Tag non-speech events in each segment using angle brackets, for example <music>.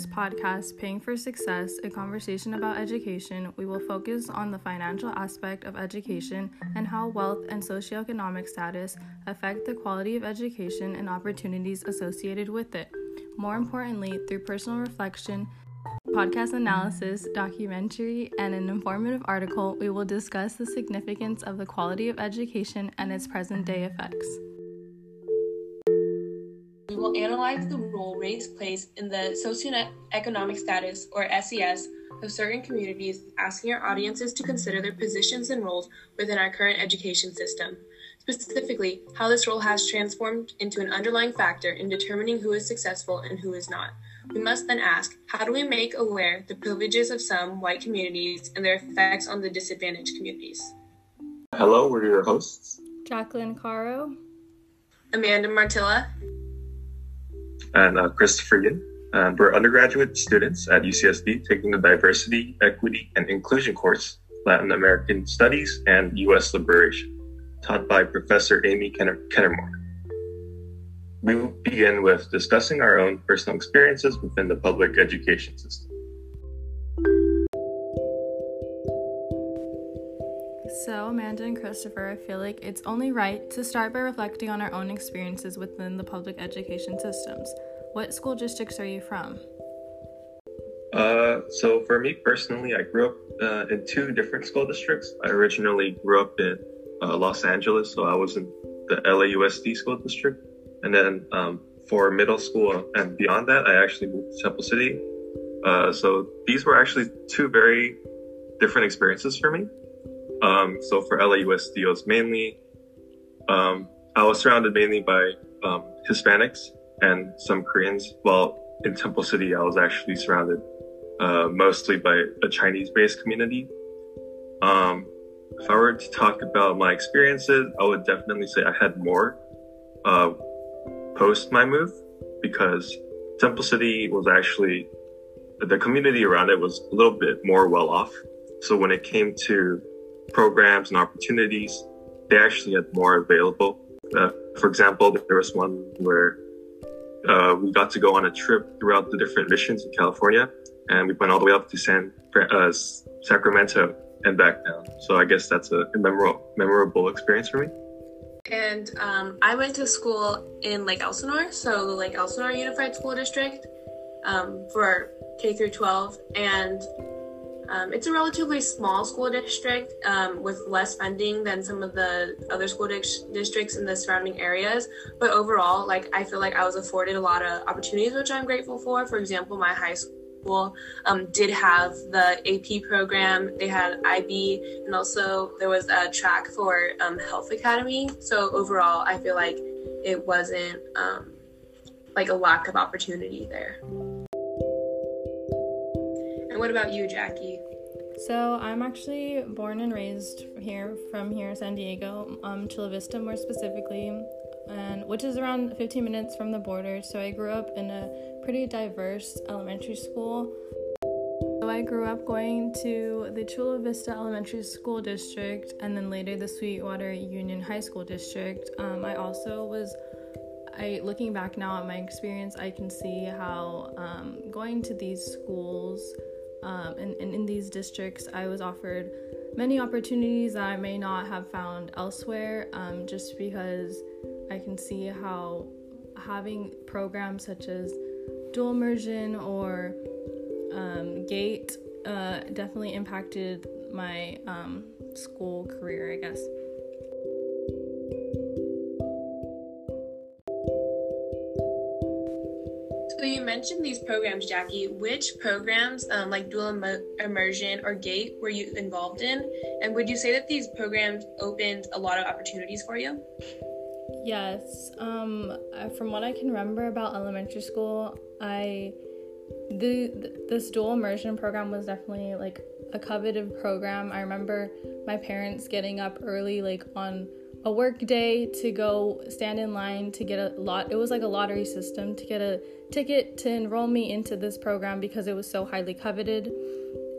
this podcast, Paying for Success, a conversation about education, we will focus on the financial aspect of education and how wealth and socioeconomic status affect the quality of education and opportunities associated with it. More importantly, through personal reflection, podcast analysis, documentary, and an informative article, we will discuss the significance of the quality of education and its present day effects will analyze the role race plays in the socioeconomic status, or SES, of certain communities, asking our audiences to consider their positions and roles within our current education system. Specifically, how this role has transformed into an underlying factor in determining who is successful and who is not. We must then ask how do we make aware the privileges of some white communities and their effects on the disadvantaged communities? Hello, we're your hosts Jacqueline Caro, Amanda Martilla, and uh, Christopher Yin. And we're undergraduate students at UCSD taking the Diversity, Equity, and Inclusion course, Latin American Studies and U.S. Liberation, taught by Professor Amy Kenner- Kennermore. We will begin with discussing our own personal experiences within the public education system. So, Amanda and Christopher, I feel like it's only right to start by reflecting on our own experiences within the public education systems. What school districts are you from? Uh, so, for me personally, I grew up uh, in two different school districts. I originally grew up in uh, Los Angeles, so I was in the LAUSD school district. And then um, for middle school and beyond that, I actually moved to Temple City. Uh, so, these were actually two very different experiences for me. Um, so for LAUSD, it was mainly, um, I was surrounded mainly by um, Hispanics and some Koreans. Well, in Temple City, I was actually surrounded uh, mostly by a Chinese-based community. Um, if I were to talk about my experiences, I would definitely say I had more uh, post my move because Temple City was actually the community around it was a little bit more well off. So when it came to programs and opportunities, they actually had more available. Uh, for example, there was one where uh, we got to go on a trip throughout the different missions in California, and we went all the way up to San uh, Sacramento and back down. So I guess that's a memorable memorable experience for me. And um, I went to school in Lake Elsinore, so the Lake Elsinore Unified School District um, for K through 12, and um, it's a relatively small school district um, with less funding than some of the other school di- districts in the surrounding areas. But overall, like I feel like I was afforded a lot of opportunities, which I'm grateful for. For example, my high school um, did have the AP program, they had IB, and also there was a track for um, Health Academy. So overall, I feel like it wasn't um, like a lack of opportunity there what about you, Jackie? So I'm actually born and raised here from here, San Diego, um, Chula Vista more specifically, and which is around 15 minutes from the border. So I grew up in a pretty diverse elementary school. So I grew up going to the Chula Vista Elementary School District and then later the Sweetwater Union High School District. Um, I also was I looking back now at my experience, I can see how um, going to these schools um, and, and in these districts, I was offered many opportunities that I may not have found elsewhere um, just because I can see how having programs such as dual immersion or um, GATE uh, definitely impacted my um, school career, I guess. Mentioned these programs, Jackie. Which programs, um, like dual Im- immersion or GATE, were you involved in? And would you say that these programs opened a lot of opportunities for you? Yes. Um, from what I can remember about elementary school, I the this dual immersion program was definitely like a coveted program. I remember my parents getting up early, like on a work day to go stand in line to get a lot it was like a lottery system to get a ticket to enroll me into this program because it was so highly coveted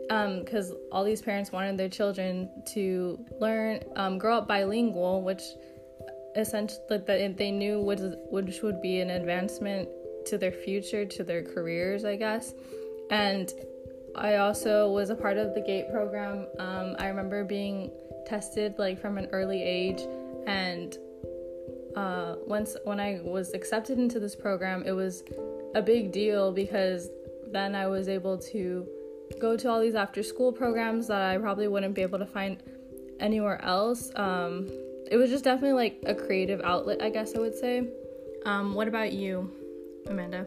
because um, all these parents wanted their children to learn um, grow up bilingual which essentially that they knew which, which would be an advancement to their future, to their careers, I guess. And I also was a part of the GATE program. Um, I remember being tested like from an early age, and uh, once when I was accepted into this program, it was a big deal because then I was able to go to all these after school programs that I probably wouldn't be able to find anywhere else. Um, it was just definitely like a creative outlet, I guess I would say. Um, what about you, Amanda?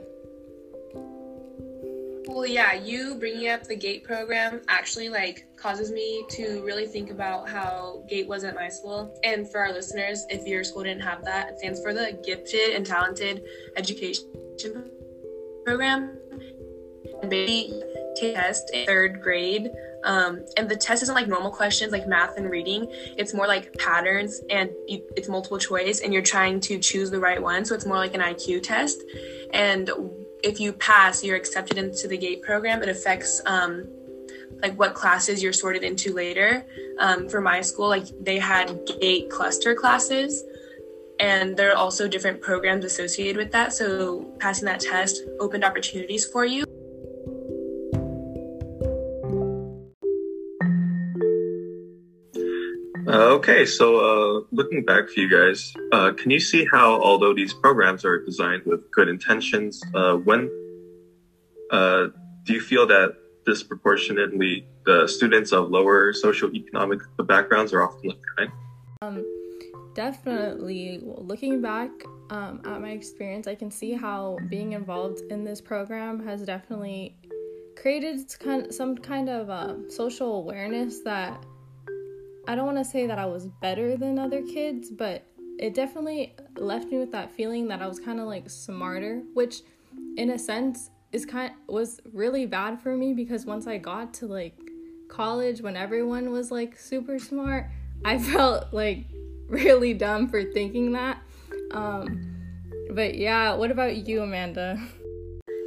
Well, yeah, you bringing up the GATE program actually like causes me to really think about how GATE was at my school. And for our listeners, if your school didn't have that, it stands for the Gifted and Talented Education Program. And maybe test in third grade. Um, and the test isn't like normal questions like math and reading. It's more like patterns and it's multiple choice and you're trying to choose the right one. So it's more like an IQ test. And if you pass, you're accepted into the GATE program. It affects um, like what classes you're sorted into later. Um, for my school, like they had GATE cluster classes, and there are also different programs associated with that. So passing that test opened opportunities for you. Okay, so uh, looking back for you guys, uh, can you see how, although these programs are designed with good intentions, uh, when uh, do you feel that disproportionately the students of lower socioeconomic backgrounds are often left behind? Um, definitely. Looking back um, at my experience, I can see how being involved in this program has definitely created some kind of uh, social awareness that I don't want to say that I was better than other kids, but it definitely left me with that feeling that I was kind of like smarter, which in a sense is kind was really bad for me because once I got to like college when everyone was like super smart, I <laughs> felt like really dumb for thinking that. Um but yeah, what about you, Amanda?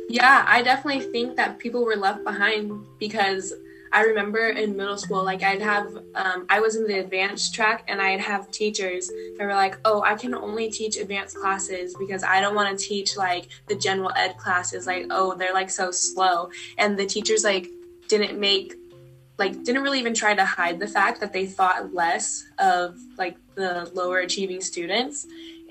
Yeah, I definitely think that people were left behind because I remember in middle school, like I'd have, um, I was in the advanced track and I'd have teachers that were like, oh, I can only teach advanced classes because I don't want to teach like the general ed classes. Like, oh, they're like so slow. And the teachers like didn't make, like, didn't really even try to hide the fact that they thought less of like the lower achieving students.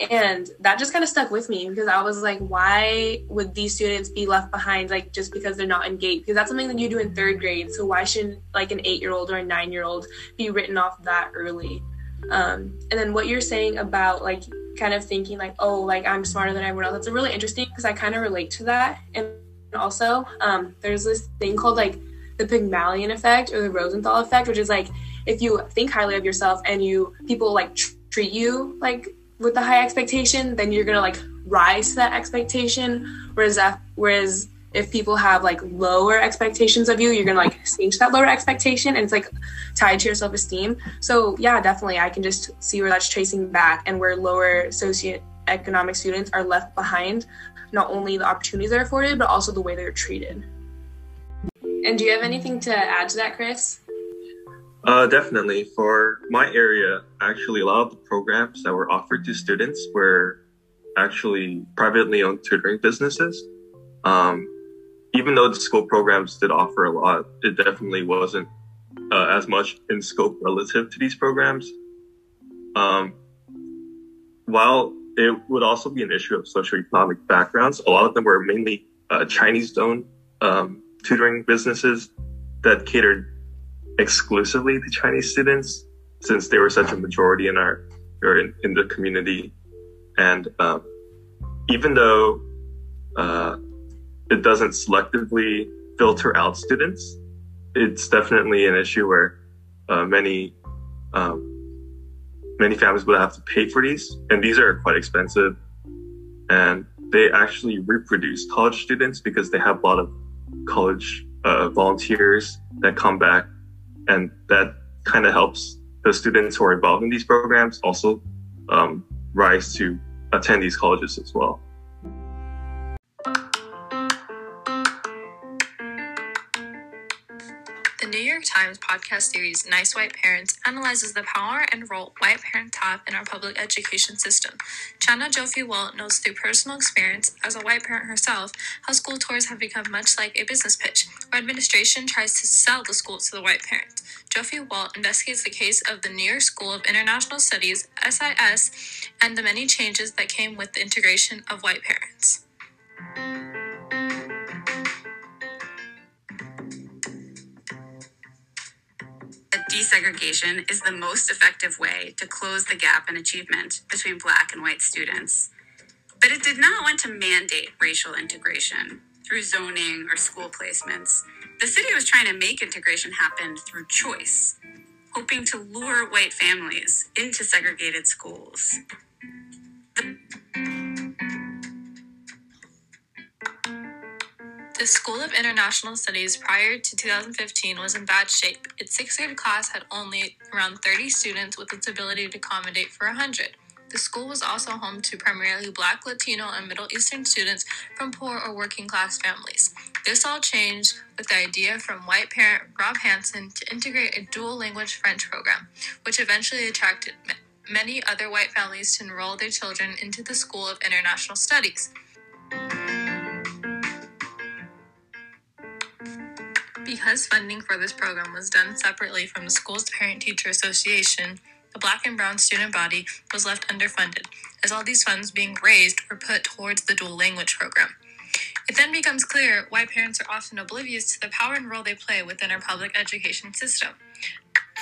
And that just kind of stuck with me because I was like, why would these students be left behind, like just because they're not in GATE? Because that's something that you do in third grade. So why shouldn't like an eight year old or a nine year old be written off that early? Um, and then what you're saying about like kind of thinking like, oh, like I'm smarter than everyone else, that's really interesting because I kind of relate to that. And also, um, there's this thing called like the Pygmalion effect or the Rosenthal effect, which is like if you think highly of yourself and you people like tr- treat you like with the high expectation, then you're gonna like rise to that expectation. Whereas that, whereas if people have like lower expectations of you, you're gonna like sink that lower expectation, and it's like tied to your self esteem. So yeah, definitely, I can just see where that's tracing back, and where lower socioeconomic students are left behind. Not only the opportunities they're afforded, but also the way they're treated. And do you have anything to add to that, Chris? Uh, definitely. For my area, actually, a lot of the programs that were offered to students were actually privately owned tutoring businesses. Um, even though the school programs did offer a lot, it definitely wasn't uh, as much in scope relative to these programs. Um, while it would also be an issue of socioeconomic backgrounds, a lot of them were mainly uh, Chinese-owned um, tutoring businesses that catered exclusively to Chinese students since they were such a majority in our or in, in the community. And um, even though uh, it doesn't selectively filter out students, it's definitely an issue where uh, many um, many families would have to pay for these, and these are quite expensive. And they actually reproduce college students because they have a lot of college uh, volunteers that come back and that kind of helps the students who are involved in these programs also um, rise to attend these colleges as well. The New York Times podcast series Nice White Parents analyzes the power and role white parents have in our public education system. Chana Joffe Walt knows through personal experience as a white parent herself how school tours have become much like a business pitch, where administration tries to sell the school to the white parent. Joffe Walt investigates the case of the New York School of International Studies, SIS, and the many changes that came with the integration of white parents. Desegregation is the most effective way to close the gap in achievement between black and white students. But it did not want to mandate racial integration through zoning or school placements. The city was trying to make integration happen through choice, hoping to lure white families into segregated schools. School of International Studies prior to 2015 was in bad shape. Its sixth grade class had only around 30 students with its ability to accommodate for 100. The school was also home to primarily black, Latino, and Middle Eastern students from poor or working class families. This all changed with the idea from white parent Rob Hanson to integrate a dual language French program, which eventually attracted many other white families to enroll their children into the School of International Studies. Because funding for this program was done separately from the school's parent teacher association, the black and brown student body was left underfunded, as all these funds being raised were put towards the dual language program. It then becomes clear why parents are often oblivious to the power and role they play within our public education system.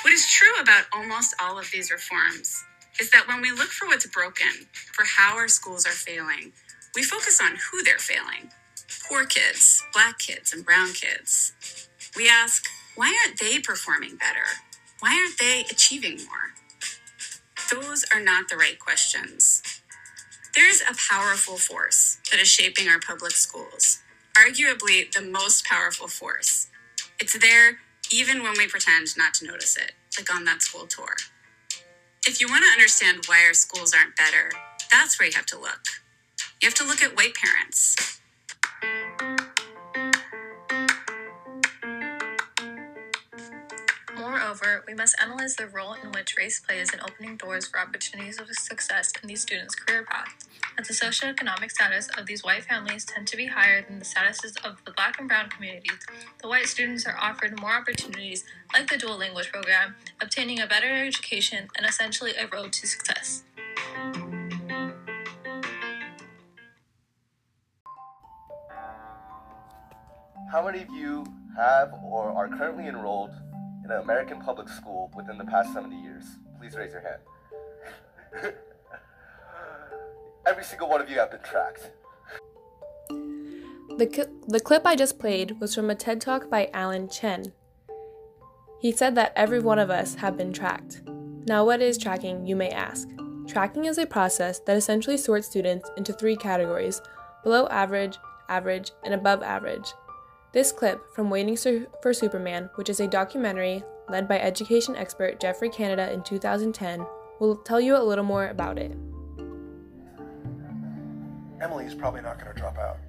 What is true about almost all of these reforms is that when we look for what's broken, for how our schools are failing, we focus on who they're failing poor kids, black kids, and brown kids. We ask, why aren't they performing better? Why aren't they achieving more? Those are not the right questions. There's a powerful force that is shaping our public schools, arguably the most powerful force. It's there even when we pretend not to notice it, like on that school tour. If you want to understand why our schools aren't better, that's where you have to look. You have to look at white parents. We must analyze the role in which race plays in opening doors for opportunities of success in these students' career paths. As the socioeconomic status of these white families tend to be higher than the statuses of the black and brown communities, the white students are offered more opportunities, like the dual language program, obtaining a better education, and essentially a road to success. How many of you have or are currently enrolled in an American public school within the past 70 years? Please raise your hand. <laughs> Every single one of you have been tracked. The, the clip I just played was from a TED Talk by Alan Chen. He said that every one of us have been tracked. Now, what is tracking, you may ask? Tracking is a process that essentially sorts students into three categories below average, average, and above average. This clip from Waiting for Superman, which is a documentary led by education expert Geoffrey Canada in 2010, will tell you a little more about it. Emily is probably not going to drop out,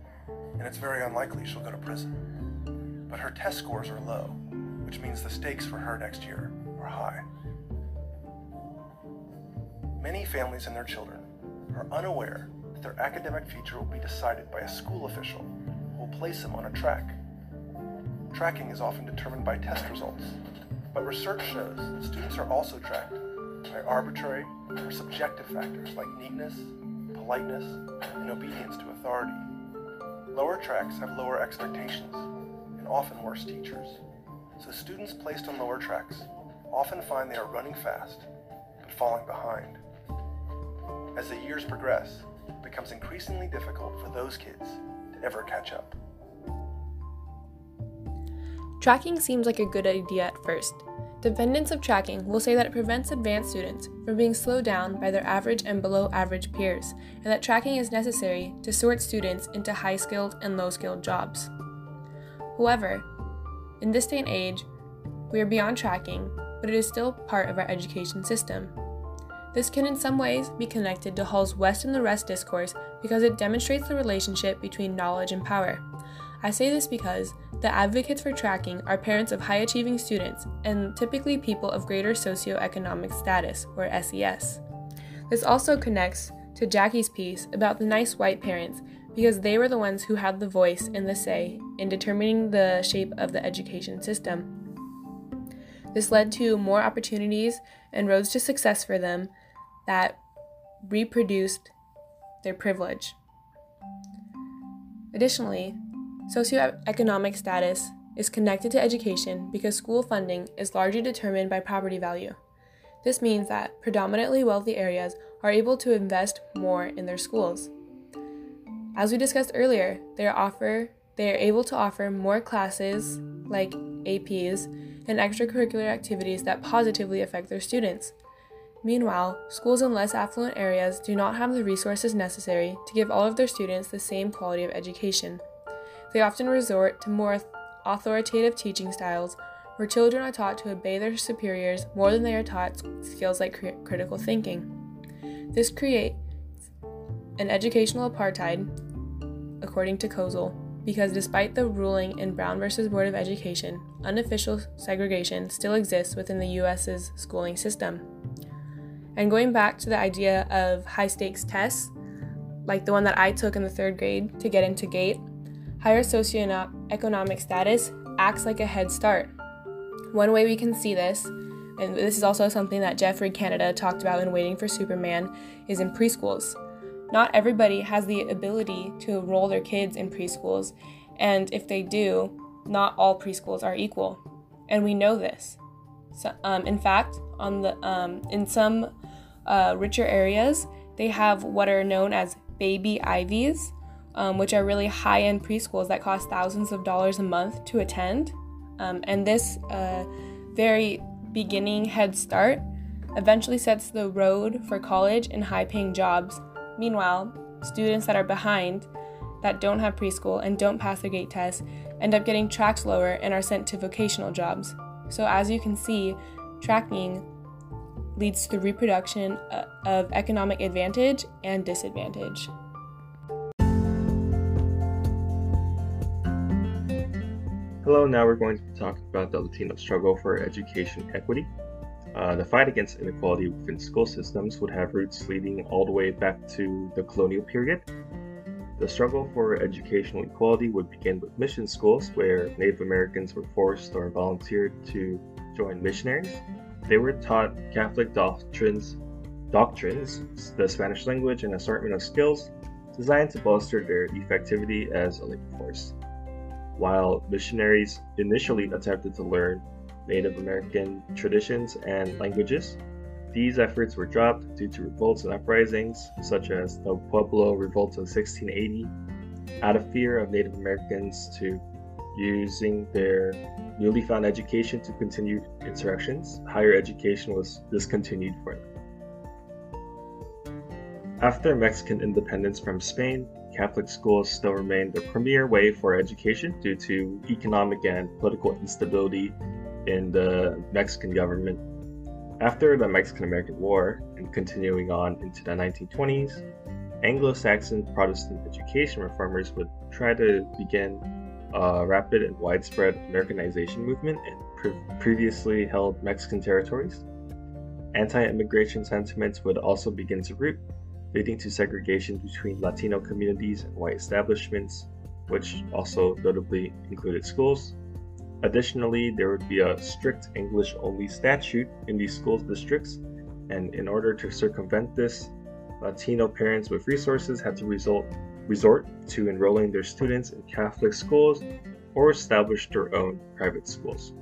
and it's very unlikely she'll go to prison. But her test scores are low, which means the stakes for her next year are high. Many families and their children are unaware that their academic future will be decided by a school official who will place them on a track Tracking is often determined by test results, but research shows that students are also tracked by arbitrary or subjective factors like neatness, politeness, and obedience to authority. Lower tracks have lower expectations and often worse teachers, so students placed on lower tracks often find they are running fast but falling behind. As the years progress, it becomes increasingly difficult for those kids to ever catch up. Tracking seems like a good idea at first. Defendants of tracking will say that it prevents advanced students from being slowed down by their average and below average peers, and that tracking is necessary to sort students into high skilled and low skilled jobs. However, in this day and age, we are beyond tracking, but it is still part of our education system. This can in some ways be connected to Hall's West and the Rest discourse because it demonstrates the relationship between knowledge and power. I say this because the advocates for tracking are parents of high achieving students and typically people of greater socioeconomic status, or SES. This also connects to Jackie's piece about the nice white parents because they were the ones who had the voice and the say in determining the shape of the education system. This led to more opportunities and roads to success for them that reproduced their privilege. Additionally, socioeconomic status is connected to education because school funding is largely determined by property value. This means that predominantly wealthy areas are able to invest more in their schools. As we discussed earlier, they offer they are able to offer more classes like APs and extracurricular activities that positively affect their students. Meanwhile, schools in less affluent areas do not have the resources necessary to give all of their students the same quality of education. They often resort to more authoritative teaching styles where children are taught to obey their superiors more than they are taught skills like cr- critical thinking. This creates an educational apartheid, according to Kozol, because despite the ruling in Brown versus Board of Education, unofficial segregation still exists within the US's schooling system. And going back to the idea of high stakes tests, like the one that I took in the third grade to get into GATE, higher socioeconomic status acts like a head start. One way we can see this, and this is also something that Geoffrey Canada talked about in Waiting for Superman, is in preschools. Not everybody has the ability to enroll their kids in preschools, and if they do, not all preschools are equal. And we know this. So, um, in fact, on the um, in some uh, richer areas, they have what are known as baby Ivies, um, which are really high end preschools that cost thousands of dollars a month to attend. Um, and this uh, very beginning head start eventually sets the road for college and high paying jobs. Meanwhile, students that are behind, that don't have preschool and don't pass their gate test, end up getting tracked lower and are sent to vocational jobs. So, as you can see, tracking leads to the reproduction uh, of economic advantage and disadvantage. Hello, now we're going to be talking about the Latino struggle for education equity. Uh, the fight against inequality within school systems would have roots leading all the way back to the colonial period. The struggle for educational equality would begin with mission schools, where Native Americans were forced or volunteered to join missionaries. They were taught Catholic doctrines, doctrines, the Spanish language, and assortment of skills designed to bolster their effectivity as a labor force. While missionaries initially attempted to learn Native American traditions and languages, these efforts were dropped due to revolts and uprisings, such as the Pueblo Revolt of 1680, out of fear of Native Americans to using their newly found education to continue insurrections. Higher education was discontinued for them. After Mexican independence from Spain, Catholic schools still remain the premier way for education due to economic and political instability in the Mexican government. After the Mexican American War and continuing on into the 1920s, Anglo Saxon Protestant education reformers would try to begin a rapid and widespread Americanization movement in pre- previously held Mexican territories. Anti immigration sentiments would also begin to root leading to segregation between Latino communities and white establishments, which also notably included schools. Additionally, there would be a strict English only statute in these school districts, and in order to circumvent this, Latino parents with resources had to result, resort to enrolling their students in Catholic schools or establish their own private schools.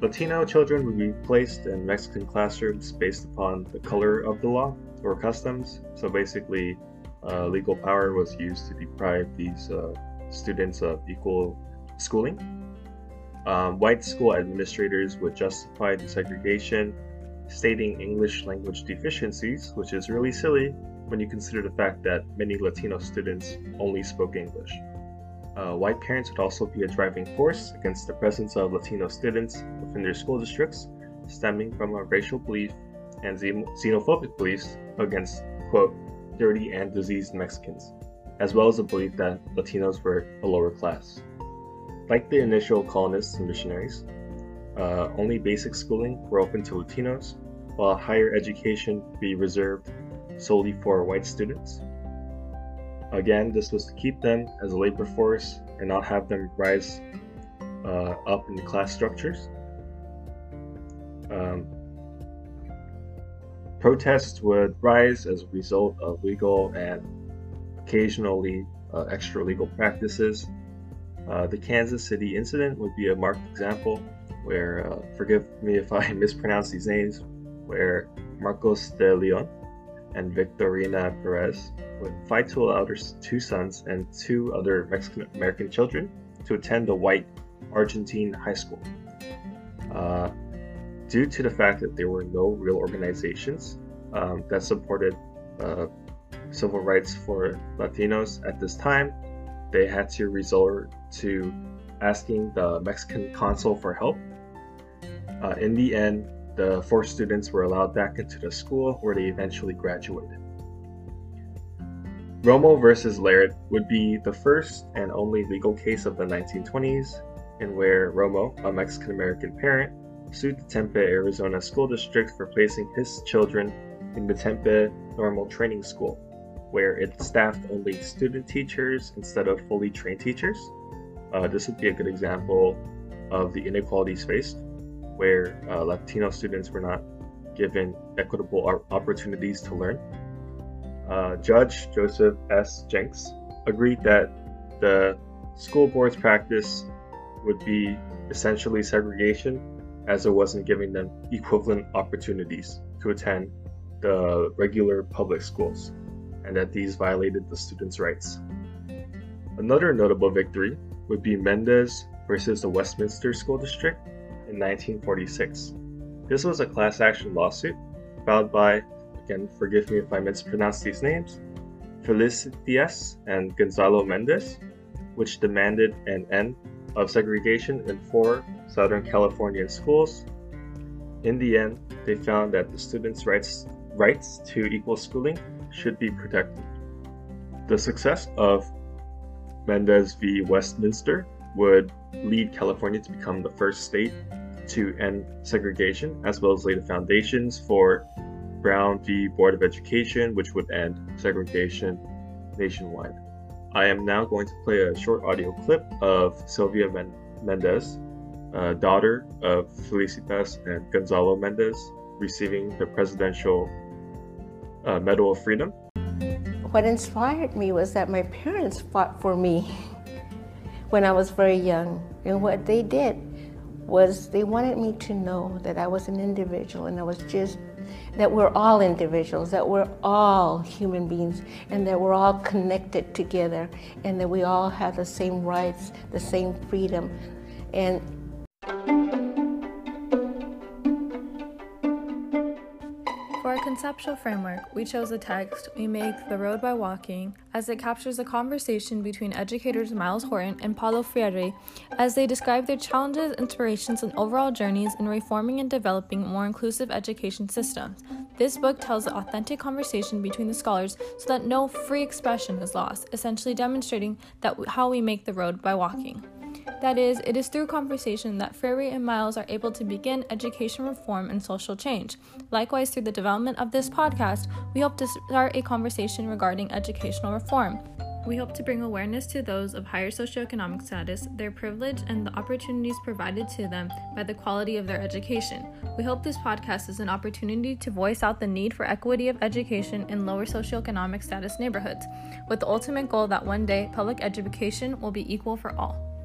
Latino children would be placed in Mexican classrooms based upon the color of the law, or customs. So basically, uh, legal power was used to deprive these uh, students of equal schooling. Um, white school administrators would justify the segregation, stating English language deficiencies, which is really silly when you consider the fact that many Latino students only spoke English. Uh, white parents would also be a driving force against the presence of Latino students within their school districts, stemming from a racial belief and xenophobic beliefs against, quote, dirty and diseased Mexicans. as well as the belief that Latinos were a lower class. Like the initial colonists and missionaries, uh, only basic schooling were open to Latinos, while higher education be reserved solely for white students. Again, this was to keep them as a labor force and not have them rise uh, up in the class structures. Um, protests would rise as a result of legal and occasionally uh, extra legal practices. Uh, the Kansas City incident would be a marked example where, uh, forgive me if I <laughs> mispronounce these names, where Marcos de Leon and Victorina Perez would fight to allow their two sons and two other Mexican American children to attend a white Argentine high school. Due to the fact that there were no real organizations um, that supported uh, civil rights for Latinos at this time, they had to resort to asking the Mexican consul for help. Uh, in the end, the four students were allowed back into the school where they eventually graduated. Romo versus Laird would be the first and only legal case of the 1920s in where Romo, a Mexican American parent, sued the Tempe, Arizona school district for placing his children in the Tempe Normal Training School, where it staffed only student teachers instead of fully trained teachers. Uh, this would be a good example of the inequalities faced where uh, Latino students were not given equitable opportunities to learn. Uh, Judge Joseph S. Jenckes agreed that the school board's practice would be essentially segregation as it wasn't giving them equivalent opportunities to attend the regular public schools, and that these violated the students' rights. Another notable victory would be Mendez versus the Westminster School District in 1946. This was a class action lawsuit filed by, again, forgive me if I mispronounce these names, Felicitas and Gonzalo Mendez, which demanded an end of segregation in four Southern California schools. In the end, they found that the students' rights, rights to equal schooling should be protected. The success of Mendez v. Westminster would lead California to become the first state to end segregation, as well as lay the foundations for Brown v. Board of Education, which would end segregation nationwide. I am now going to play a short audio clip of Sylvia Mendez, uh, daughter of Felicitas and Gonzalo Mendez, receiving the Presidential uh, Medal of Freedom. What inspired me was that my parents fought for me when I was very young. And what they did was they wanted me to know that I was an individual and I was just, that we're all individuals, that we're all human beings, and that we're all connected together, and that we all have the same rights, the same freedom. And conceptual framework, we chose a text, We Make the Road by Walking, as it captures a conversation between educators Myles Horton and Paulo Freire as they describe their challenges, inspirations, and overall journeys in reforming and developing more inclusive education systems. This book tells the authentic conversation between the scholars so that no free expression is lost, essentially demonstrating that how we make the road by walking. That is, it is through conversation that Freire and Myles are able to begin education reform and social change. Likewise, through the development of this podcast, we hope to start a conversation regarding educational reform. We hope to bring awareness to those of higher socioeconomic status, their privilege, and the opportunities provided to them by the quality of their education. We hope this podcast is an opportunity to voice out the need for equity of education in lower socioeconomic status neighborhoods, with the ultimate goal that one day public education will be equal for all.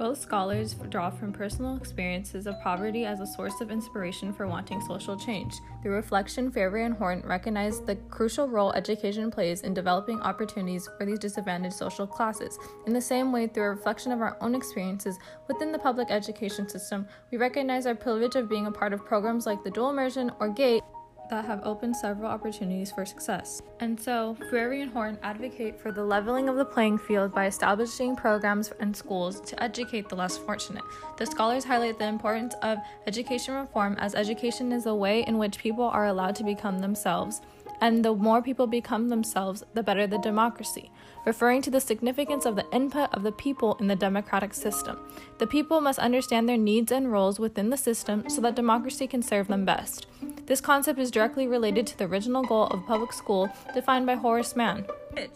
Both scholars draw from personal experiences of poverty as a source of inspiration for wanting social change. Through reflection, Freire and Horn recognize the crucial role education plays in developing opportunities for these disadvantaged social classes. In the same way, through a reflection of our own experiences within the public education system, we recognize our privilege of being a part of programs like the dual immersion or GATE that have opened several opportunities for success. And so, Freire and Horn advocate for the leveling of the playing field by establishing programs and schools to educate the less fortunate. The scholars highlight the importance of education reform as education is a way in which people are allowed to become themselves and the more people become themselves, the better the democracy, referring to the significance of the input of the people in the democratic system. The people must understand their needs and roles within the system so that democracy can serve them best. This concept is directly related to the original goal of public school defined by Horace Mann. Which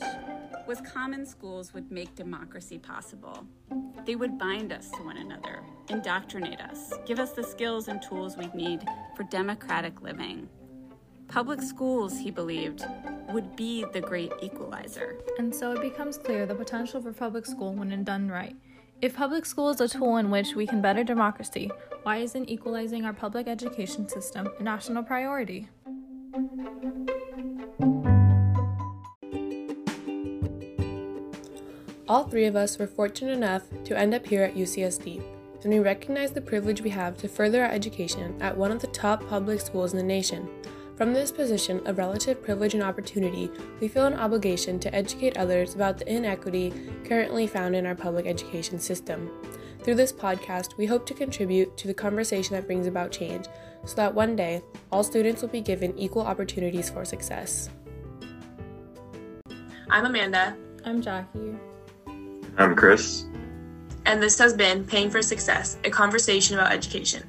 was common schools would make democracy possible. They would bind us to one another, indoctrinate us, give us the skills and tools we need for democratic living. Public schools, he believed, would be the great equalizer. And so it becomes clear the potential for public school when done right. If public school is a tool in which we can better democracy, why isn't equalizing our public education system a national priority? All three of us were fortunate enough to end up here at UCSD, and we recognize the privilege we have to further our education at one of the top public schools in the nation. From this position of relative privilege and opportunity, we feel an obligation to educate others about the inequity currently found in our public education system. Through this podcast, we hope to contribute to the conversation that brings about change so that one day all students will be given equal opportunities for success. I'm Amanda. I'm Jackie. I'm Chris. And this has been Paying for Success, a conversation about education.